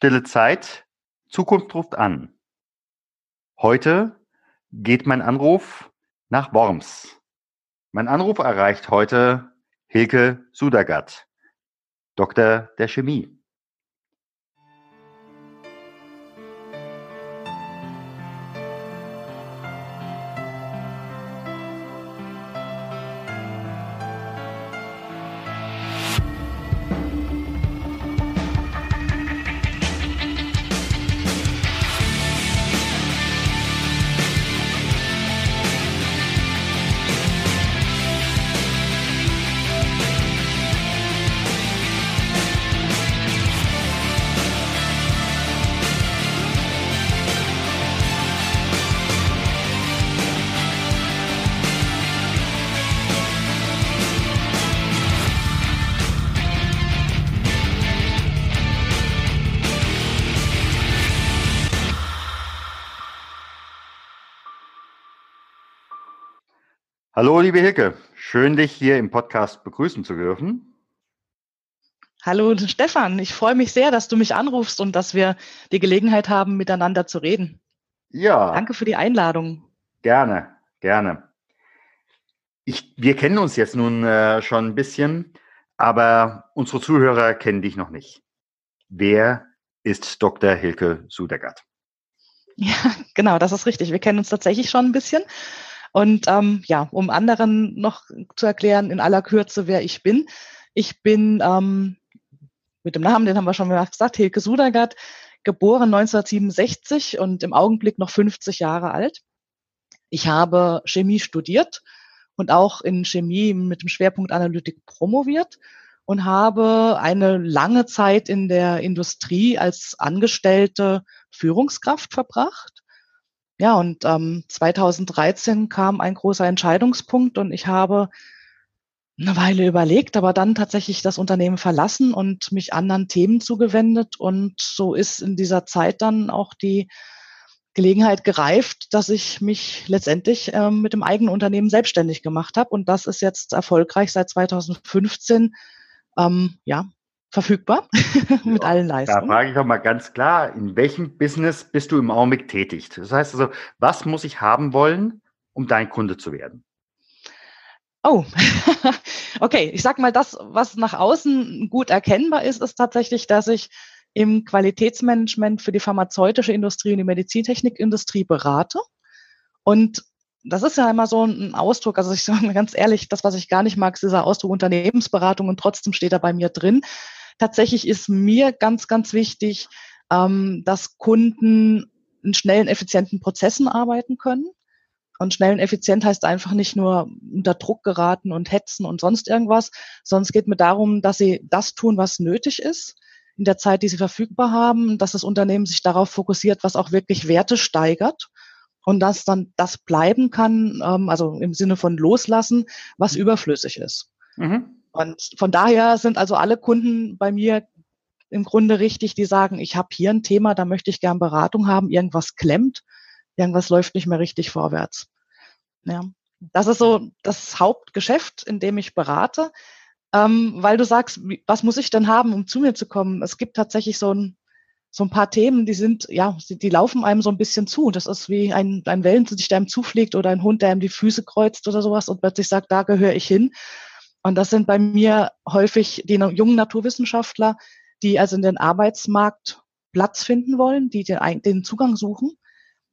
Stille Zeit, Zukunft ruft an. Heute geht mein Anruf nach Worms. Mein Anruf erreicht heute Hilke Sudergatt, Doktor der Chemie. Hallo, liebe Hilke. Schön, dich hier im Podcast begrüßen zu dürfen. Hallo, Stefan. Ich freue mich sehr, dass du mich anrufst und dass wir die Gelegenheit haben, miteinander zu reden. Ja. Danke für die Einladung. Gerne, gerne. Ich, wir kennen uns jetzt nun äh, schon ein bisschen, aber unsere Zuhörer kennen dich noch nicht. Wer ist Dr. Hilke Sudergatt? Ja, genau, das ist richtig. Wir kennen uns tatsächlich schon ein bisschen. Und ähm, ja, um anderen noch zu erklären, in aller Kürze, wer ich bin. Ich bin ähm, mit dem Namen, den haben wir schon mal gesagt, Hilke Sudergatt, geboren 1967 und im Augenblick noch 50 Jahre alt. Ich habe Chemie studiert und auch in Chemie mit dem Schwerpunkt Analytik promoviert und habe eine lange Zeit in der Industrie als angestellte Führungskraft verbracht ja, und ähm, 2013 kam ein großer Entscheidungspunkt und ich habe eine Weile überlegt, aber dann tatsächlich das Unternehmen verlassen und mich anderen Themen zugewendet. Und so ist in dieser Zeit dann auch die Gelegenheit gereift, dass ich mich letztendlich ähm, mit dem eigenen Unternehmen selbstständig gemacht habe. Und das ist jetzt erfolgreich seit 2015 ähm, ja, verfügbar mit ja, allen Leistungen. Da frage ich doch mal ganz klar, in welchem Business bist du im Augenblick tätig? Das heißt also, was muss ich haben wollen, um dein Kunde zu werden? Oh, okay. Ich sag mal, das, was nach außen gut erkennbar ist, ist tatsächlich, dass ich im Qualitätsmanagement für die pharmazeutische Industrie und die Medizintechnikindustrie berate. Und das ist ja immer so ein Ausdruck, also ich sage mal ganz ehrlich, das, was ich gar nicht mag, ist dieser Ausdruck Unternehmensberatung und trotzdem steht er bei mir drin tatsächlich ist mir ganz, ganz wichtig, ähm, dass Kunden in schnellen, effizienten Prozessen arbeiten können. Und schnell und effizient heißt einfach nicht nur unter Druck geraten und hetzen und sonst irgendwas, sondern es geht mir darum, dass sie das tun, was nötig ist in der Zeit, die sie verfügbar haben, dass das Unternehmen sich darauf fokussiert, was auch wirklich Werte steigert und dass dann das bleiben kann, ähm, also im Sinne von loslassen, was mhm. überflüssig ist. Mhm. Und von daher sind also alle Kunden bei mir im Grunde richtig, die sagen, ich habe hier ein Thema, da möchte ich gern Beratung haben, irgendwas klemmt, irgendwas läuft nicht mehr richtig vorwärts. Ja. Das ist so das Hauptgeschäft, in dem ich berate, ähm, weil du sagst, was muss ich denn haben, um zu mir zu kommen? Es gibt tatsächlich so ein, so ein paar Themen, die sind, ja, die, laufen einem so ein bisschen zu. Das ist wie ein, ein Wellensittich, der einem zufliegt oder ein Hund, der einem die Füße kreuzt oder sowas und plötzlich sagt, da gehöre ich hin. Und das sind bei mir häufig die jungen Naturwissenschaftler, die also in den Arbeitsmarkt Platz finden wollen, die den, den Zugang suchen.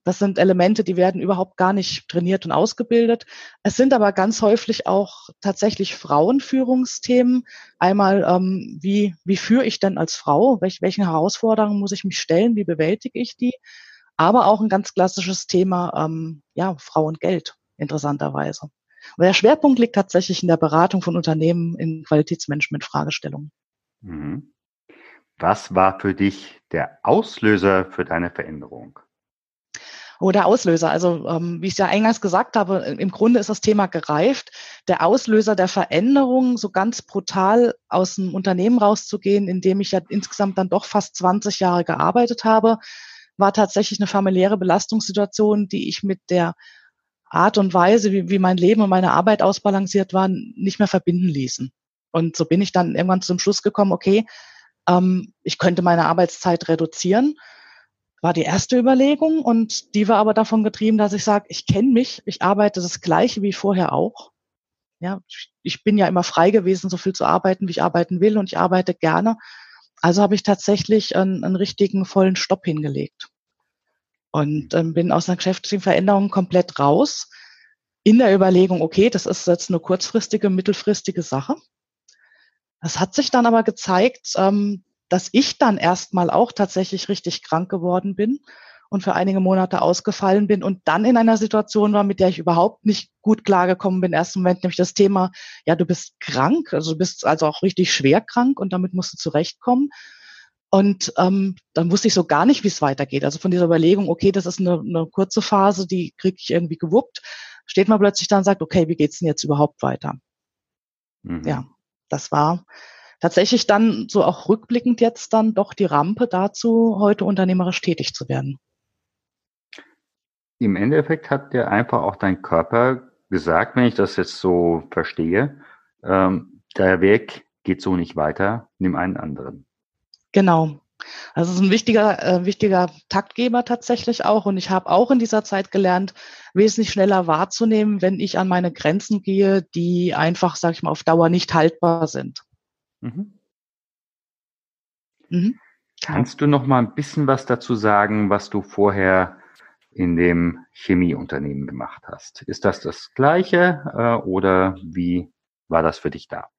Das sind Elemente, die werden überhaupt gar nicht trainiert und ausgebildet. Es sind aber ganz häufig auch tatsächlich Frauenführungsthemen. Einmal, ähm, wie, wie führe ich denn als Frau? Welch, welchen Herausforderungen muss ich mich stellen? Wie bewältige ich die? Aber auch ein ganz klassisches Thema, ähm, ja, Frau und Geld, interessanterweise. Aber der Schwerpunkt liegt tatsächlich in der Beratung von Unternehmen in Qualitätsmanagement-Fragestellungen. Mhm. Was war für dich der Auslöser für deine Veränderung? Oh, der Auslöser. Also ähm, wie ich es ja eingangs gesagt habe, im Grunde ist das Thema gereift. Der Auslöser der Veränderung, so ganz brutal aus dem Unternehmen rauszugehen, in dem ich ja insgesamt dann doch fast 20 Jahre gearbeitet habe, war tatsächlich eine familiäre Belastungssituation, die ich mit der Art und Weise, wie, wie mein Leben und meine Arbeit ausbalanciert waren, nicht mehr verbinden ließen. Und so bin ich dann irgendwann zum Schluss gekommen, okay, ähm, ich könnte meine Arbeitszeit reduzieren. War die erste Überlegung und die war aber davon getrieben, dass ich sage, ich kenne mich, ich arbeite das gleiche wie vorher auch. Ja, ich bin ja immer frei gewesen, so viel zu arbeiten, wie ich arbeiten will und ich arbeite gerne. Also habe ich tatsächlich einen, einen richtigen vollen Stopp hingelegt und ähm, bin aus einer geschäftlichen Veränderung komplett raus in der Überlegung, okay, das ist jetzt eine kurzfristige, mittelfristige Sache. Das hat sich dann aber gezeigt, ähm, dass ich dann erstmal auch tatsächlich richtig krank geworden bin und für einige Monate ausgefallen bin und dann in einer Situation war, mit der ich überhaupt nicht gut klargekommen bin. Im ersten Moment nämlich das Thema, ja, du bist krank, also du bist also auch richtig schwer krank und damit musst du zurechtkommen. Und ähm, dann wusste ich so gar nicht, wie es weitergeht. Also von dieser Überlegung, okay, das ist eine, eine kurze Phase, die kriege ich irgendwie gewuppt, steht man plötzlich da und sagt, okay, wie geht's denn jetzt überhaupt weiter? Mhm. Ja, das war tatsächlich dann so auch rückblickend jetzt dann doch die Rampe dazu, heute unternehmerisch tätig zu werden. Im Endeffekt hat dir einfach auch dein Körper gesagt, wenn ich das jetzt so verstehe, ähm, der Weg geht so nicht weiter, nimm einen anderen. Genau. Also es ist ein wichtiger, äh, wichtiger Taktgeber tatsächlich auch. Und ich habe auch in dieser Zeit gelernt, wesentlich schneller wahrzunehmen, wenn ich an meine Grenzen gehe, die einfach, sag ich mal, auf Dauer nicht haltbar sind. Mhm. Mhm. Kannst du noch mal ein bisschen was dazu sagen, was du vorher in dem Chemieunternehmen gemacht hast. Ist das das Gleiche äh, oder wie war das für dich da?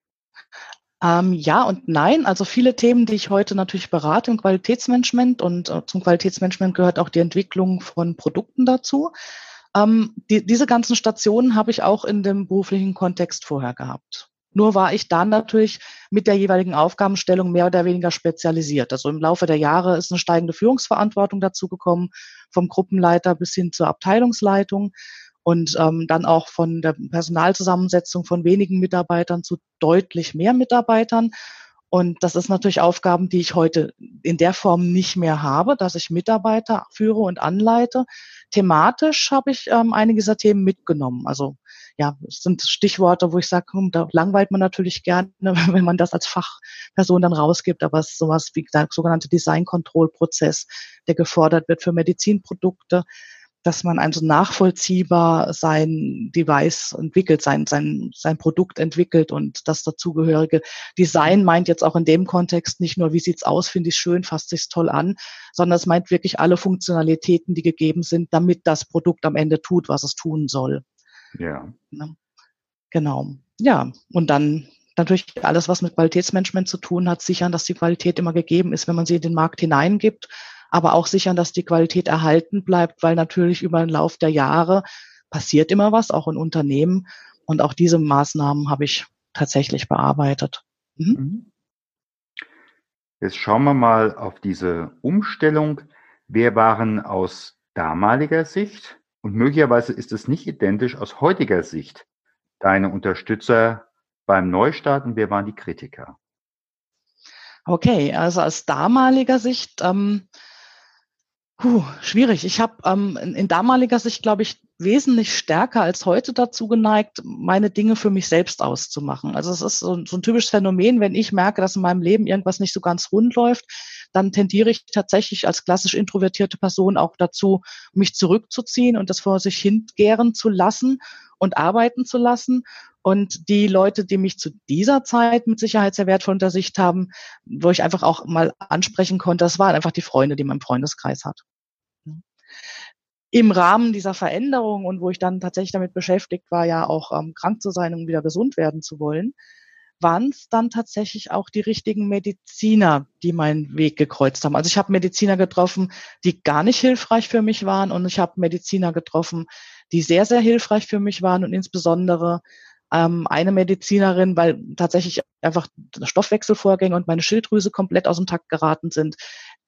Ähm, ja und nein. Also viele Themen, die ich heute natürlich berate im Qualitätsmanagement und äh, zum Qualitätsmanagement gehört auch die Entwicklung von Produkten dazu. Ähm, die, diese ganzen Stationen habe ich auch in dem beruflichen Kontext vorher gehabt. Nur war ich dann natürlich mit der jeweiligen Aufgabenstellung mehr oder weniger spezialisiert. Also im Laufe der Jahre ist eine steigende Führungsverantwortung dazugekommen, vom Gruppenleiter bis hin zur Abteilungsleitung und ähm, dann auch von der Personalzusammensetzung von wenigen Mitarbeitern zu deutlich mehr Mitarbeitern. Und das ist natürlich Aufgaben, die ich heute in der Form nicht mehr habe, dass ich Mitarbeiter führe und anleite. Thematisch habe ich ähm, einige dieser Themen mitgenommen. Also ja, es sind Stichworte, wo ich sage, hm, da langweilt man natürlich gerne, wenn man das als Fachperson dann rausgibt, aber es ist sowas wie der sogenannte Design-Control-Prozess, der gefordert wird für Medizinprodukte dass man also nachvollziehbar sein Device entwickelt, sein, sein, sein Produkt entwickelt und das dazugehörige Design meint jetzt auch in dem Kontext nicht nur, wie sieht's aus, finde ich schön, fasst sich's toll an, sondern es meint wirklich alle Funktionalitäten, die gegeben sind, damit das Produkt am Ende tut, was es tun soll. Ja. Genau. Ja. Und dann natürlich alles, was mit Qualitätsmanagement zu tun hat, sichern, dass die Qualität immer gegeben ist, wenn man sie in den Markt hineingibt aber auch sichern, dass die Qualität erhalten bleibt, weil natürlich über den Lauf der Jahre passiert immer was, auch in Unternehmen. Und auch diese Maßnahmen habe ich tatsächlich bearbeitet. Mhm. mhm. Jetzt schauen wir mal auf diese Umstellung. Wer waren aus damaliger Sicht und möglicherweise ist es nicht identisch aus heutiger Sicht deine Unterstützer beim Neustart und wer waren die Kritiker? Okay, also aus damaliger Sicht ähm, Puh, schwierig. Ich habe ähm, in, damaliger Sicht, glaube ich, wesentlich stärker als heute dazu geneigt, meine Dinge für mich selbst auszumachen. Also es ist so, so ein typisches Phänomen, wenn ich merke, dass in meinem Leben irgendwas nicht so ganz rund läuft, dann tendiere ich tatsächlich als klassisch introvertierte Person auch dazu, mich zurückzuziehen und das vor sich hingären zu lassen und arbeiten zu lassen. Und die Leute, die mich zu dieser Zeit mit Sicherheit sehr wertvoll unter Sicht haben, wo ich einfach auch mal ansprechen konnte, das waren einfach die Freunde, die im Freundeskreis hat im Rahmen dieser Veränderung und wo ich dann tatsächlich damit beschäftigt war, ja auch ähm, krank zu sein, um wieder gesund werden zu wollen, waren es dann tatsächlich auch die richtigen Mediziner, die meinen Weg gekreuzt haben. Also ich habe Mediziner getroffen, die gar nicht hilfreich für mich waren und ich habe Mediziner getroffen, die sehr, sehr hilfreich für mich waren und insbesondere ähm, eine Medizinerin, weil tatsächlich einfach Stoffwechselvorgänge und meine Schilddrüse komplett aus dem Takt geraten sind,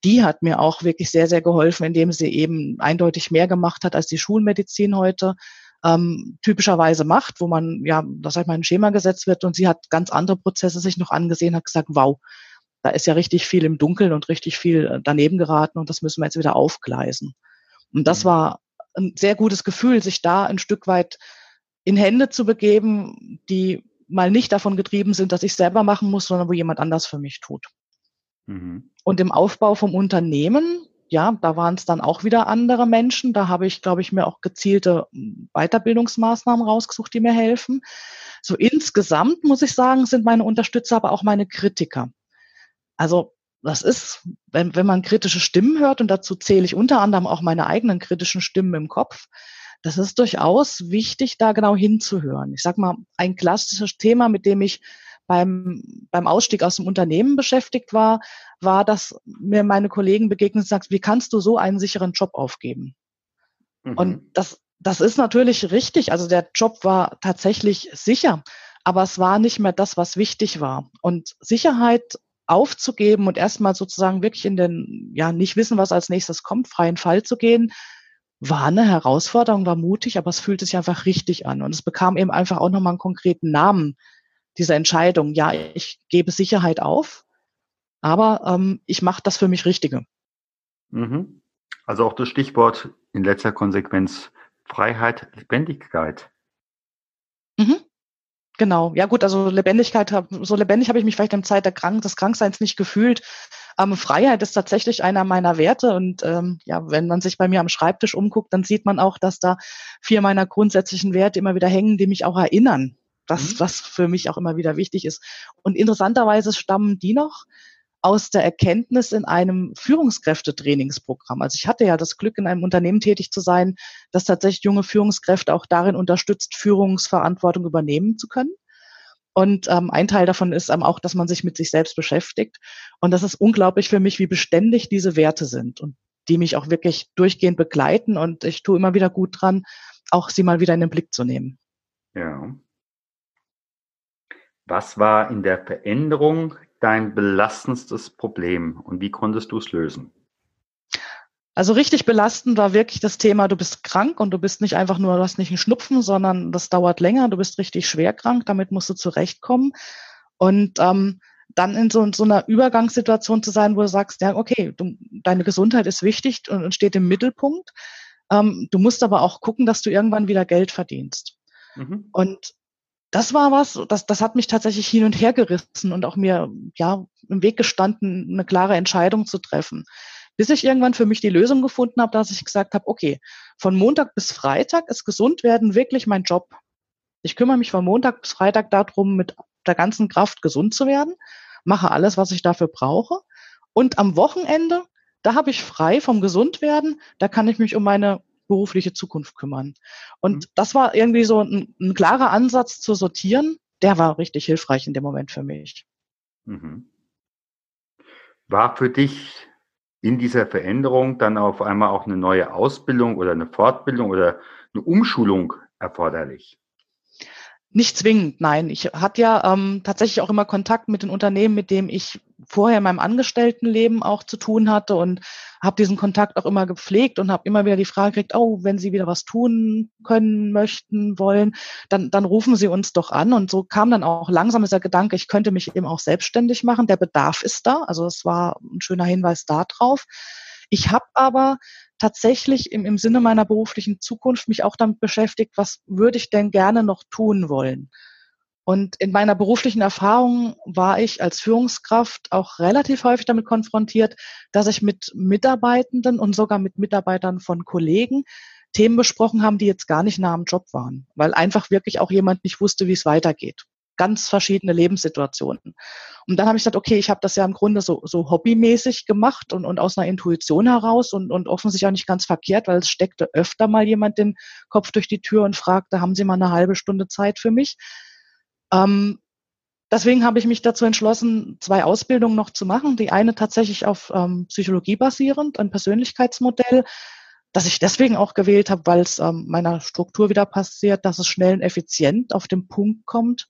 die hat mir auch wirklich sehr, sehr geholfen, indem sie eben eindeutig mehr gemacht hat, als die Schulmedizin heute ähm, typischerweise macht, wo man, ja, das halt mal ein Schema gesetzt wird und sie hat ganz andere Prozesse sich noch angesehen, hat gesagt, wow, da ist ja richtig viel im Dunkeln und richtig viel äh, daneben geraten und das müssen wir jetzt wieder aufgleisen. Und das mhm. war ein sehr gutes Gefühl, sich da ein Stück weit in Hände zu begeben, die mal nicht davon getrieben sind, dass ich selber machen muss, sondern wo jemand anders für mich tut. Mhm. Und im Aufbau vom Unternehmen, ja, da waren es dann auch wieder andere Menschen. Da habe ich, glaube ich, mir auch gezielte Weiterbildungsmaßnahmen rausgesucht, die mir helfen. So insgesamt muss ich sagen, sind meine Unterstützer aber auch meine Kritiker. Also das ist, wenn, wenn man kritische Stimmen hört, und dazu zähle ich unter anderem auch meine eigenen kritischen Stimmen im Kopf, das ist durchaus wichtig, da genau hinzuhören. Ich sag mal, ein klassisches Thema, mit dem ich beim, beim Ausstieg aus dem Unternehmen beschäftigt war, war, dass mir meine Kollegen begegnet und sagt, wie kannst du so einen sicheren Job aufgeben? Mhm. Und das, das ist natürlich richtig. Also der Job war tatsächlich sicher, aber es war nicht mehr das, was wichtig war. Und Sicherheit aufzugeben und erstmal sozusagen wirklich in den, ja, nicht wissen, was als nächstes kommt, freien Fall zu gehen, war eine Herausforderung, war mutig, aber es fühlte sich einfach richtig an. Und es bekam eben einfach auch nochmal einen konkreten Namen, diese Entscheidung. Ja, ich gebe Sicherheit auf, aber ähm, ich mache das für mich Richtige. Mhm. Also auch das Stichwort in letzter Konsequenz Freiheit, Lebendigkeit. Mhm. Genau, ja gut, also Lebendigkeit, so lebendig habe ich mich vielleicht in Zeit der Krank des Krankseins nicht gefühlt. Ähm, Freiheit ist tatsächlich einer meiner Werte und ähm, ja, wenn man sich bei mir am Schreibtisch umguckt, dann sieht man auch, dass da vier meiner grundsätzlichen Werte immer wieder hängen, die mich auch erinnern, das, mhm. was für mich auch immer wieder wichtig ist. Und interessanterweise stammen die noch aus der Erkenntnis in einem Führungskräftetrainingsprogramm. Also ich hatte ja das Glück, in einem Unternehmen tätig zu sein, das tatsächlich junge Führungskräfte auch darin unterstützt, Führungsverantwortung übernehmen zu können. Und ähm, ein Teil davon ist ähm, auch, dass man sich mit sich selbst beschäftigt. Und das ist unglaublich für mich, wie beständig diese Werte sind und die mich auch wirklich durchgehend begleiten. Und ich tue immer wieder gut dran, auch sie mal wieder in den Blick zu nehmen. Ja. Was war in der Veränderung dein belastendstes Problem und wie konntest du es lösen? Also richtig belastend war wirklich das Thema, du bist krank und du bist nicht einfach nur, du hast nicht einen Schnupfen, sondern das dauert länger, du bist richtig schwer krank, damit musst du zurechtkommen. Und ähm, dann in so, so einer Übergangssituation zu sein, wo du sagst, ja, okay, du, deine Gesundheit ist wichtig und, und steht im Mittelpunkt. Ähm, du musst aber auch gucken, dass du irgendwann wieder Geld verdienst. Mhm. Und das war was, das, das hat mich tatsächlich hin und her gerissen und auch mir ja im Weg gestanden, eine klare Entscheidung zu treffen. Bis ich irgendwann für mich die Lösung gefunden habe, dass ich gesagt habe, okay, von Montag bis Freitag ist gesund werden wirklich mein Job. Ich kümmere mich von Montag bis Freitag darum, mit der ganzen Kraft gesund zu werden, mache alles, was ich dafür brauche. Und am Wochenende, da habe ich frei vom Gesundwerden, da kann ich mich um meine berufliche Zukunft kümmern. Und mhm. das war irgendwie so ein, ein, klarer Ansatz zu sortieren. Der war richtig hilfreich in dem Moment für mich. Mhm. War für dich in dieser Veränderung dann auf einmal auch eine neue Ausbildung oder eine Fortbildung oder eine Umschulung erforderlich? Nicht zwingend, nein. Ich hatte ja ähm, tatsächlich auch immer Kontakt mit den Unternehmen, mit denen ich vorher in meinem Angestelltenleben auch zu tun hatte und habe diesen Kontakt auch immer gepflegt und habe immer wieder die Frage gekriegt, oh, wenn Sie wieder was tun können, möchten, wollen, dann, dann rufen Sie uns doch an. Und so kam dann auch langsam dieser Gedanke, ich könnte mich eben auch selbstständig machen. Der Bedarf ist da. Also es war ein schöner Hinweis darauf. Ich habe aber tatsächlich im, im Sinne meiner beruflichen Zukunft mich auch damit beschäftigt, was würde ich denn gerne noch tun wollen? Und in meiner beruflichen Erfahrung war ich als Führungskraft auch relativ häufig damit konfrontiert, dass ich mit Mitarbeitenden und sogar mit Mitarbeitern von Kollegen Themen besprochen haben, die jetzt gar nicht nah am Job waren, weil einfach wirklich auch jemand nicht wusste, wie es weitergeht ganz verschiedene Lebenssituationen. Und dann habe ich gesagt, okay, ich habe das ja im Grunde so, so hobbymäßig gemacht und, und aus einer Intuition heraus und, und offensichtlich auch nicht ganz verkehrt, weil es steckte öfter mal jemand den Kopf durch die Tür und fragte, haben Sie mal eine halbe Stunde Zeit für mich? Ähm, deswegen habe ich mich dazu entschlossen, zwei Ausbildungen noch zu machen. Die eine tatsächlich auf ähm, Psychologie basierend, ein Persönlichkeitsmodell, das ich deswegen auch gewählt habe, weil es ähm, meiner Struktur wieder passiert, dass es schnell und effizient auf den Punkt kommt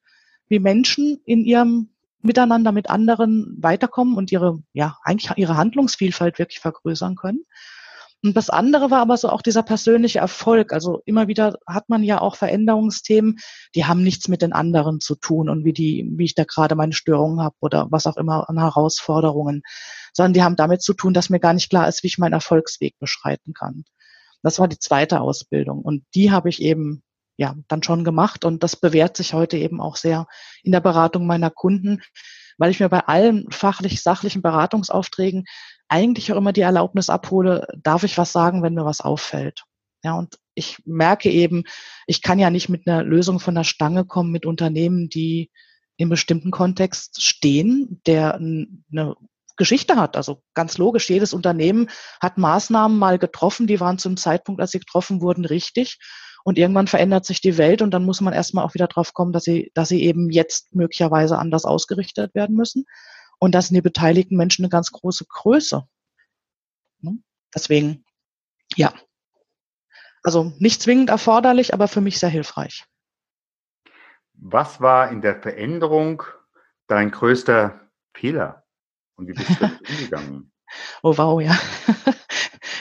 wie Menschen in ihrem Miteinander mit anderen weiterkommen und ihre, ja, eigentlich ihre Handlungsvielfalt wirklich vergrößern können. Und das andere war aber so auch dieser persönliche Erfolg. Also immer wieder hat man ja auch Veränderungsthemen, die haben nichts mit den anderen zu tun und wie die, wie ich da gerade meine Störungen habe oder was auch immer an Herausforderungen, sondern die haben damit zu tun, dass mir gar nicht klar ist, wie ich meinen Erfolgsweg beschreiten kann. Das war die zweite Ausbildung und die habe ich eben ja, dann schon gemacht. Und das bewährt sich heute eben auch sehr in der Beratung meiner Kunden, weil ich mir bei allen fachlich-sachlichen Beratungsaufträgen eigentlich auch immer die Erlaubnis abhole, darf ich was sagen, wenn mir was auffällt. Ja, und ich merke eben, ich kann ja nicht mit einer Lösung von der Stange kommen mit Unternehmen, die in bestimmten Kontext stehen, der eine Geschichte hat. Also ganz logisch, jedes Unternehmen hat Maßnahmen mal getroffen, die waren zum Zeitpunkt, als sie getroffen wurden, richtig. Und irgendwann verändert sich die Welt und dann muss man erstmal auch wieder drauf kommen, dass sie, dass sie eben jetzt möglicherweise anders ausgerichtet werden müssen. Und das sind die beteiligten Menschen eine ganz große Größe. Ne? Deswegen, ja. Also nicht zwingend erforderlich, aber für mich sehr hilfreich. Was war in der Veränderung dein größter Fehler? Und wie bist du damit umgegangen? Oh wow, ja.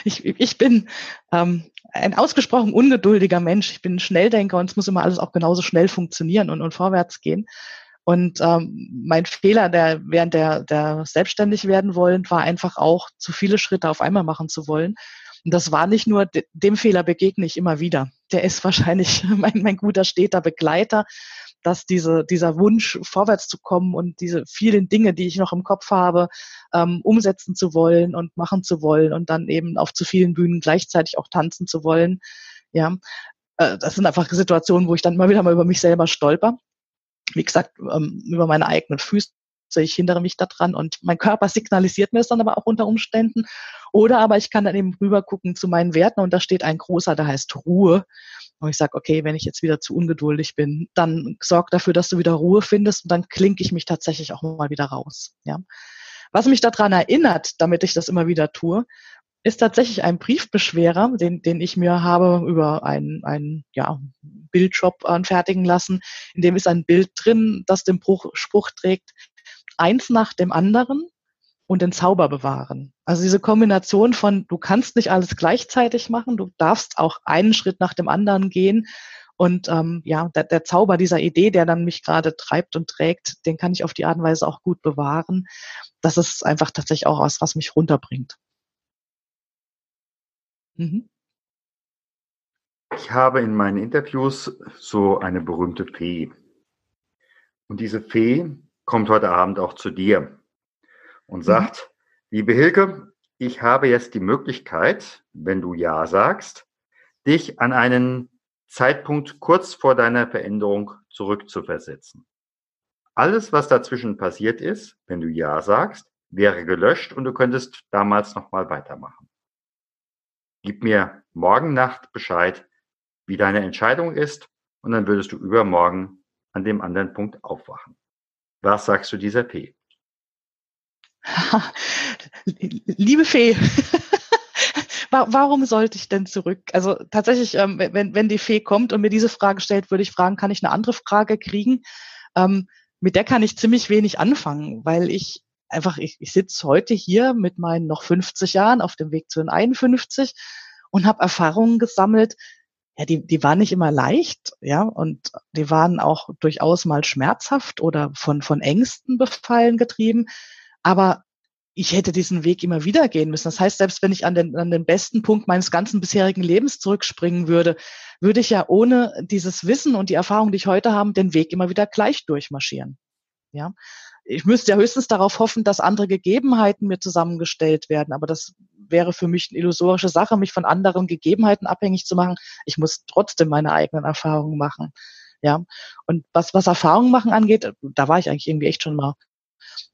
Ich, ich bin ähm, ein ausgesprochen ungeduldiger Mensch. Ich bin ein Schnelldenker und es muss immer alles auch genauso schnell funktionieren und, und vorwärts gehen. Und ähm, mein Fehler, der während der, der selbstständig werden wollen, war einfach auch zu viele Schritte auf einmal machen zu wollen. Und das war nicht nur, dem Fehler begegne ich immer wieder. Der ist wahrscheinlich mein, mein guter steter Begleiter, dass diese, dieser Wunsch, vorwärts zu kommen und diese vielen Dinge, die ich noch im Kopf habe, ähm, umsetzen zu wollen und machen zu wollen und dann eben auf zu vielen Bühnen gleichzeitig auch tanzen zu wollen. Ja, äh, das sind einfach Situationen, wo ich dann immer wieder mal über mich selber stolper wie gesagt, ähm, über meine eigenen Füße. Ich hindere mich daran und mein Körper signalisiert mir es dann aber auch unter Umständen. Oder aber ich kann dann eben rüber gucken zu meinen Werten und da steht ein großer, der heißt Ruhe. Und ich sage, okay, wenn ich jetzt wieder zu ungeduldig bin, dann sorg dafür, dass du wieder Ruhe findest und dann klinke ich mich tatsächlich auch mal wieder raus. Ja. Was mich daran erinnert, damit ich das immer wieder tue, ist tatsächlich ein Briefbeschwerer, den, den ich mir habe über einen, einen ja, Bildshop anfertigen lassen. In dem ist ein Bild drin, das den Spruch trägt, eins nach dem anderen und den Zauber bewahren. Also diese Kombination von, du kannst nicht alles gleichzeitig machen, du darfst auch einen Schritt nach dem anderen gehen. Und ähm, ja, der, der Zauber dieser Idee, der dann mich gerade treibt und trägt, den kann ich auf die Art und Weise auch gut bewahren. Das ist einfach tatsächlich auch was, was mich runterbringt. Mhm. Ich habe in meinen Interviews so eine berühmte Fee. Und diese Fee kommt heute Abend auch zu dir und mhm. sagt, mhm. liebe Hilke, ich habe jetzt die Möglichkeit, wenn du Ja sagst, dich an einen Zeitpunkt kurz vor deiner Veränderung zurückzuversetzen. Alles, was dazwischen passiert ist, wenn du Ja sagst, wäre gelöscht und du könntest damals nochmal weitermachen. Gib mir morgen Nacht Bescheid, wie deine Entscheidung ist, und dann würdest du übermorgen an dem anderen Punkt aufwachen. Was sagst du dieser P? Liebe Fee, warum sollte ich denn zurück? Also tatsächlich, ähm, wenn, wenn die Fee kommt und mir diese Frage stellt, würde ich fragen, kann ich eine andere Frage kriegen? Ähm, mit der kann ich ziemlich wenig anfangen, weil ich einfach, ich, ich sitze heute hier mit meinen noch 50 Jahren auf dem Weg zu den 51 und habe Erfahrungen gesammelt, ja, die, die waren nicht immer leicht, ja, und die waren auch durchaus mal schmerzhaft oder von, von Ängsten befallen getrieben. Aber ich hätte diesen Weg immer wieder gehen müssen. Das heißt, selbst wenn ich an den, an den besten Punkt meines ganzen bisherigen Lebens zurückspringen würde, würde ich ja ohne dieses Wissen und die Erfahrung, die ich heute habe, den Weg immer wieder gleich durchmarschieren. Ja, ich müsste ja höchstens darauf hoffen, dass andere Gegebenheiten mir zusammengestellt werden. Aber das wäre für mich eine illusorische Sache, mich von anderen Gegebenheiten abhängig zu machen. Ich muss trotzdem meine eigenen Erfahrungen machen. Ja. Und was, was Erfahrungen machen angeht, da war ich eigentlich irgendwie echt schon mal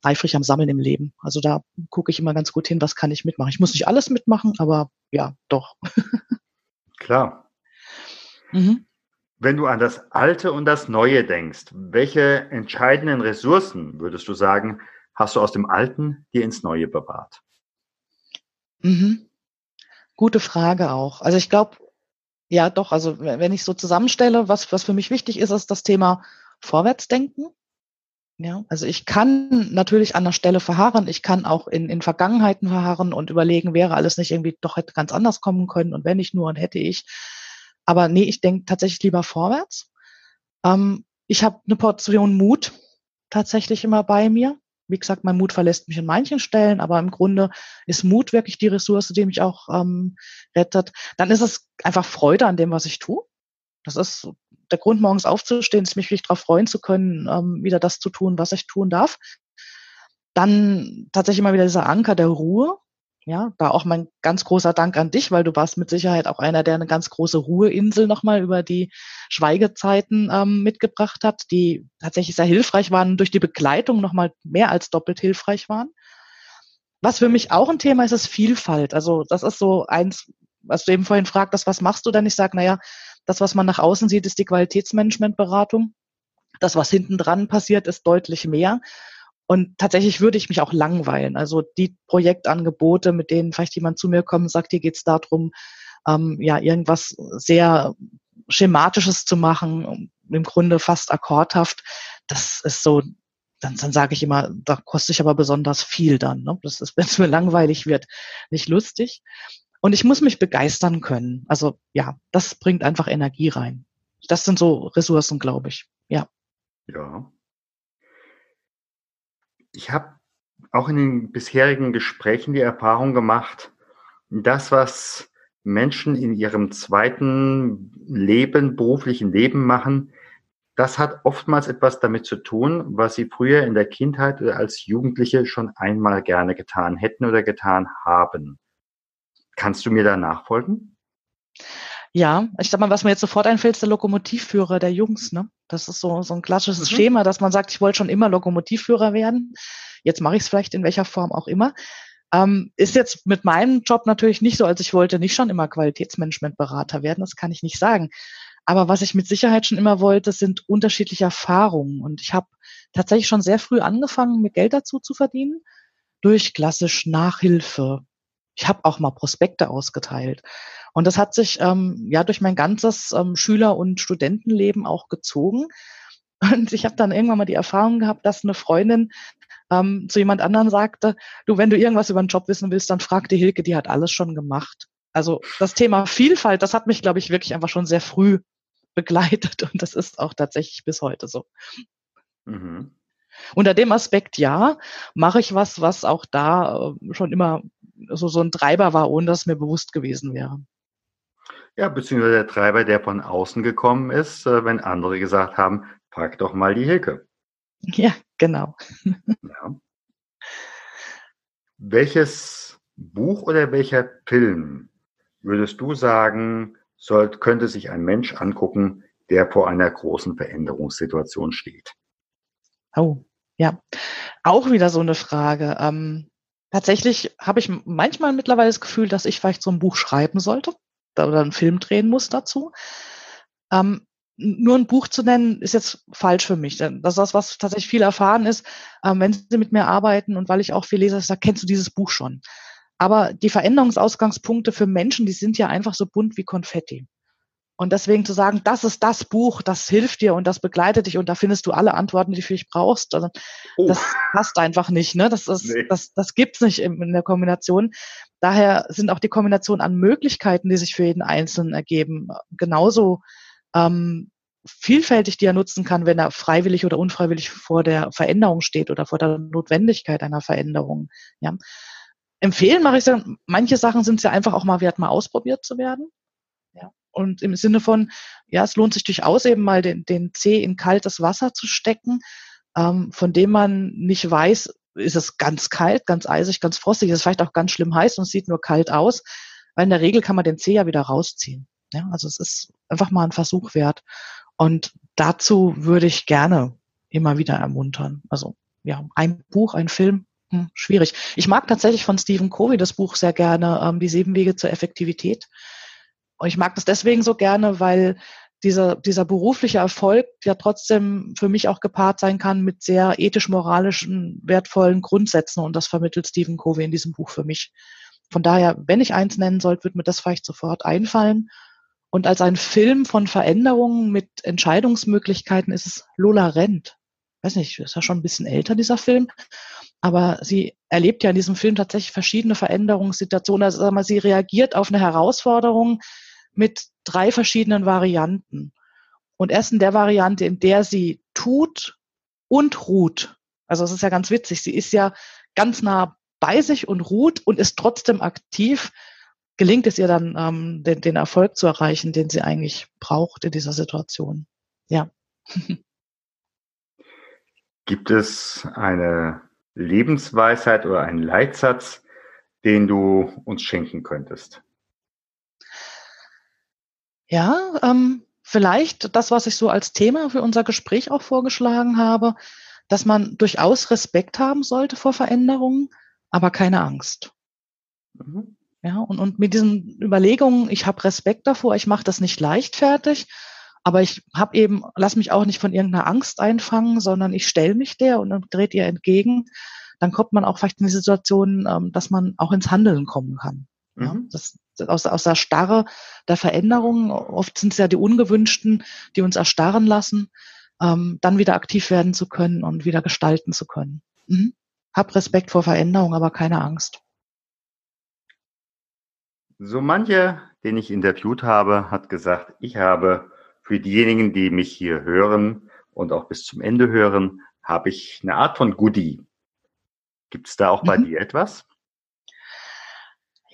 eifrig am Sammeln im Leben. Also da gucke ich immer ganz gut hin, was kann ich mitmachen. Ich muss nicht alles mitmachen, aber ja, doch. Klar. Mhm. Wenn du an das Alte und das Neue denkst, welche entscheidenden Ressourcen, würdest du sagen, hast du aus dem Alten dir ins Neue bewahrt? Mhm. Gute Frage auch. Also ich glaube, ja doch, also wenn ich so zusammenstelle, was, was für mich wichtig ist, ist das Thema Vorwärtsdenken. Ja, also ich kann natürlich an der Stelle verharren, ich kann auch in, in Vergangenheiten verharren und überlegen, wäre alles nicht irgendwie doch hätte ganz anders kommen können und wenn ich nur und hätte ich. Aber nee, ich denke tatsächlich lieber vorwärts. Ähm, ich habe eine Portion Mut tatsächlich immer bei mir. Wie gesagt, mein Mut verlässt mich an manchen Stellen, aber im Grunde ist Mut wirklich die Ressource, die mich auch ähm, rettet. Dann ist es einfach Freude an dem, was ich tue. Das ist der Grund, morgens aufzustehen, ist mich wirklich darauf freuen zu können, ähm, wieder das zu tun, was ich tun darf. Dann tatsächlich immer wieder dieser Anker der Ruhe. Ja, da auch mein ganz großer Dank an dich, weil du warst mit Sicherheit auch einer, der eine ganz große Ruheinsel nochmal über die Schweigezeiten ähm, mitgebracht hat, die tatsächlich sehr hilfreich waren, durch die Begleitung nochmal mehr als doppelt hilfreich waren. Was für mich auch ein Thema ist, ist Vielfalt. Also das ist so eins, was du eben vorhin fragtest, was machst du denn? Ich sage, naja, das, was man nach außen sieht, ist die Qualitätsmanagementberatung. Das, was hinten dran passiert, ist deutlich mehr. Und tatsächlich würde ich mich auch langweilen. Also die Projektangebote, mit denen vielleicht jemand zu mir kommt und sagt, hier geht es darum, ähm, ja, irgendwas sehr Schematisches zu machen, im Grunde fast akkordhaft. Das ist so, dann, dann sage ich immer, da kostet ich aber besonders viel dann. Ne? Das ist, wenn es mir langweilig wird, nicht lustig. Und ich muss mich begeistern können. Also ja, das bringt einfach Energie rein. Das sind so Ressourcen, glaube ich. Ja. Ja, ich habe auch in den bisherigen Gesprächen die Erfahrung gemacht, das, was Menschen in ihrem zweiten Leben, beruflichen Leben machen, das hat oftmals etwas damit zu tun, was sie früher in der Kindheit oder als Jugendliche schon einmal gerne getan hätten oder getan haben. Kannst du mir da nachfolgen? Ja, ich sag mal, was mir jetzt sofort einfällt, ist der Lokomotivführer der Jungs, ne? Das ist so, so ein klassisches mhm. Schema, dass man sagt, ich wollte schon immer Lokomotivführer werden. Jetzt mache ich es vielleicht in welcher Form auch immer. Ähm, ist jetzt mit meinem Job natürlich nicht so, als ich wollte nicht schon immer Qualitätsmanagementberater werden, das kann ich nicht sagen. Aber was ich mit Sicherheit schon immer wollte, sind unterschiedliche Erfahrungen. Und ich habe tatsächlich schon sehr früh angefangen, mir Geld dazu zu verdienen durch klassisch Nachhilfe. Ich habe auch mal Prospekte ausgeteilt. Und das hat sich ähm, ja durch mein ganzes ähm, Schüler- und Studentenleben auch gezogen. Und ich habe dann irgendwann mal die Erfahrung gehabt, dass eine Freundin ähm, zu jemand anderen sagte, du, wenn du irgendwas über einen Job wissen willst, dann frag die Hilke, die hat alles schon gemacht. Also das Thema Vielfalt, das hat mich, glaube ich, wirklich einfach schon sehr früh begleitet und das ist auch tatsächlich bis heute so. Mhm. Unter dem Aspekt ja, mache ich was, was auch da äh, schon immer so, so ein Treiber war, ohne dass es mir bewusst gewesen wäre. Ja, beziehungsweise der Treiber, der von außen gekommen ist, äh, wenn andere gesagt haben, frag doch mal die Hilke. Ja, genau. Ja. Welches Buch oder welcher Film würdest du sagen, soll, könnte sich ein Mensch angucken, der vor einer großen Veränderungssituation steht? Oh, ja. Auch wieder so eine Frage. Ähm, tatsächlich habe ich manchmal mittlerweile das Gefühl, dass ich vielleicht so ein Buch schreiben sollte oder einen Film drehen muss dazu. Ähm, nur ein Buch zu nennen, ist jetzt falsch für mich. Das ist das, was tatsächlich viel erfahren ist. Ähm, wenn Sie mit mir arbeiten und weil ich auch viel lese, sage, kennst du dieses Buch schon. Aber die Veränderungsausgangspunkte für Menschen, die sind ja einfach so bunt wie Konfetti. Und deswegen zu sagen, das ist das Buch, das hilft dir und das begleitet dich und da findest du alle Antworten, die du für dich brauchst, also, oh. das passt einfach nicht. Ne? Das, ist, nee. das, das gibt's nicht in, in der Kombination. Daher sind auch die Kombinationen an Möglichkeiten, die sich für jeden Einzelnen ergeben, genauso ähm, vielfältig, die er nutzen kann, wenn er freiwillig oder unfreiwillig vor der Veränderung steht oder vor der Notwendigkeit einer Veränderung. Ja. Empfehlen mache ich sagen, manche Sachen sind es ja einfach auch mal wert, mal ausprobiert zu werden. Und im Sinne von, ja, es lohnt sich durchaus eben mal den, den Zeh in kaltes Wasser zu stecken, ähm, von dem man nicht weiß, ist es ganz kalt, ganz eisig, ganz frostig, ist es vielleicht auch ganz schlimm heiß und es sieht nur kalt aus, weil in der Regel kann man den Zeh ja wieder rausziehen. Ja, also es ist einfach mal ein Versuch wert. Und dazu würde ich gerne immer wieder ermuntern. Also ja, ein Buch, ein Film, hm, schwierig. Ich mag tatsächlich von Stephen Covey das Buch sehr gerne, ähm, Die sieben Wege zur Effektivität. Und ich mag das deswegen so gerne, weil dieser, dieser berufliche Erfolg ja trotzdem für mich auch gepaart sein kann mit sehr ethisch-moralischen, wertvollen Grundsätzen. Und das vermittelt Stephen Covey in diesem Buch für mich. Von daher, wenn ich eins nennen sollte, wird mir das vielleicht sofort einfallen. Und als ein Film von Veränderungen mit Entscheidungsmöglichkeiten ist es Lola Rent. Weiß nicht, ist ja schon ein bisschen älter, dieser Film. Aber sie erlebt ja in diesem Film tatsächlich verschiedene Veränderungssituationen. Also sie reagiert auf eine Herausforderung, mit drei verschiedenen Varianten. Und erst in der Variante, in der sie tut und ruht. Also es ist ja ganz witzig. Sie ist ja ganz nah bei sich und ruht und ist trotzdem aktiv. Gelingt es ihr dann, ähm, den, den Erfolg zu erreichen, den sie eigentlich braucht in dieser Situation. Ja. Gibt es eine Lebensweisheit oder einen Leitsatz, den du uns schenken könntest? Ja, ähm, vielleicht das, was ich so als Thema für unser Gespräch auch vorgeschlagen habe, dass man durchaus Respekt haben sollte vor Veränderungen, aber keine Angst. Mhm. Ja, und, und mit diesen Überlegungen, ich habe Respekt davor, ich mache das nicht leichtfertig, aber ich habe eben, lass mich auch nicht von irgendeiner Angst einfangen, sondern ich stelle mich der und dann dreht ihr entgegen. Dann kommt man auch vielleicht in die Situation, ähm, dass man auch ins Handeln kommen kann. Mhm. Ja, das, aus, aus der Starre der Veränderungen, oft sind es ja die Ungewünschten, die uns erstarren lassen, ähm, dann wieder aktiv werden zu können und wieder gestalten zu können. Mhm. Hab Respekt vor Veränderung, aber keine Angst. So mancher, den ich interviewt habe, hat gesagt, ich habe für diejenigen, die mich hier hören und auch bis zum Ende hören, habe ich eine Art von Goodie. Gibt es da auch bei mhm. dir etwas?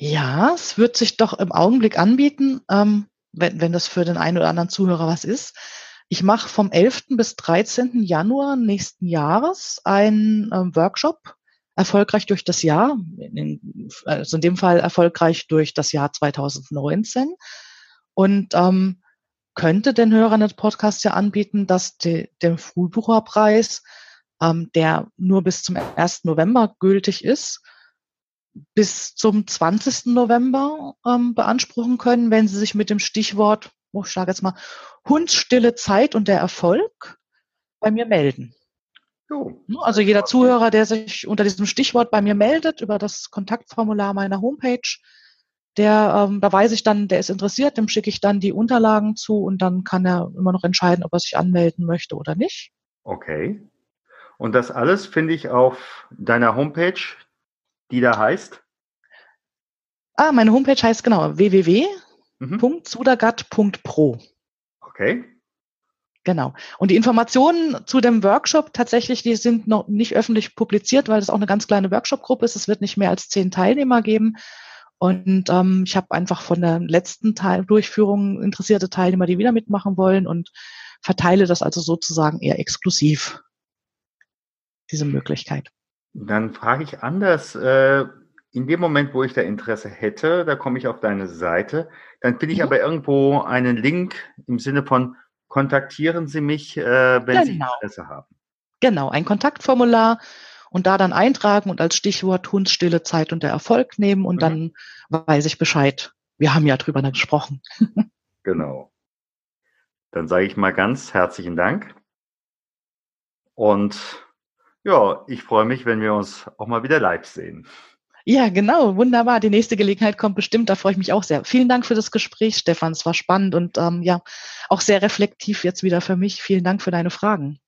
Ja, es wird sich doch im Augenblick anbieten, ähm, wenn, wenn das für den einen oder anderen Zuhörer was ist. Ich mache vom 11. bis 13. Januar nächsten Jahres einen ähm, Workshop erfolgreich durch das Jahr, in, also in dem Fall erfolgreich durch das Jahr 2019 und ähm, könnte den Hörern des Podcasts ja anbieten, dass die, der Frühbucherpreis, ähm, der nur bis zum 1. November gültig ist, bis zum 20. November ähm, beanspruchen können, wenn Sie sich mit dem Stichwort, oh, ich sage jetzt mal, Hundstille Zeit und der Erfolg bei mir melden. Jo. Ne, also jeder Zuhörer, der sich unter diesem Stichwort bei mir meldet, über das Kontaktformular meiner Homepage, der, ähm, da weiß ich dann, der ist interessiert, dem schicke ich dann die Unterlagen zu und dann kann er immer noch entscheiden, ob er sich anmelden möchte oder nicht. Okay. Und das alles finde ich auf deiner Homepage, die da heißt? Ah, meine Homepage heißt genau www.sudagat.pro. Okay. Genau. Und die Informationen zu dem Workshop tatsächlich, die sind noch nicht öffentlich publiziert, weil es auch eine ganz kleine Workshop-Gruppe ist. Es wird nicht mehr als zehn Teilnehmer geben. Und ähm, ich habe einfach von der letzten Teil Durchführung interessierte Teilnehmer, die wieder mitmachen wollen und verteile das also sozusagen eher exklusiv, diese Möglichkeit. Dann frage ich anders. Äh, in dem Moment, wo ich da Interesse hätte, da komme ich auf deine Seite. Dann finde ich mhm. aber irgendwo einen Link im Sinne von kontaktieren Sie mich, äh, wenn genau. Sie Interesse haben. Genau, ein Kontaktformular und da dann eintragen und als Stichwort Hundstille Zeit und der Erfolg nehmen und mhm. dann weiß ich Bescheid. Wir haben ja drüber gesprochen. genau. Dann sage ich mal ganz herzlichen Dank. Und ja, ich freue mich, wenn wir uns auch mal wieder live sehen. Ja, genau, wunderbar. Die nächste Gelegenheit kommt bestimmt, da freue ich mich auch sehr. Vielen Dank für das Gespräch, Stefan. Es war spannend und ähm, ja, auch sehr reflektiv jetzt wieder für mich. Vielen Dank für deine Fragen.